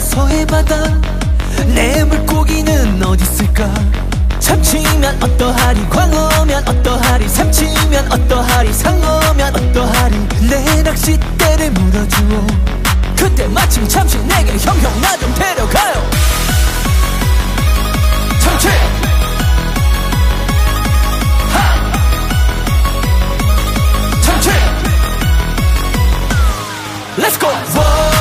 서해 바다. 내 물고기는 어디 있을까? 참치면 어떠하리? 광어면 어떠하리? 삼치면 어떠하리? 상어면 어떠하리? 내 낚싯대를 물어주오 그때 마침 참치 내게 형형 나 좀 데려가요. 참치! 참치! Let's go!